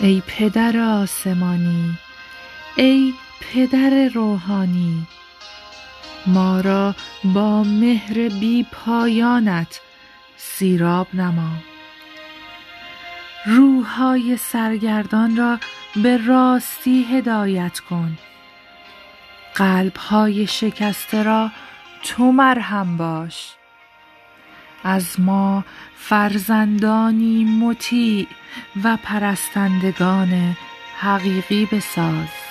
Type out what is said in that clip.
ای پدر آسمانی ای پدر روحانی ما را با مهر بی پایانت سیراب نما. روحهای سرگردان را به راستی هدایت کن. قلبهای شکسته را تو مرهم باش. از ما فرزندانی مطیع و پرستندگان حقیقی بساز.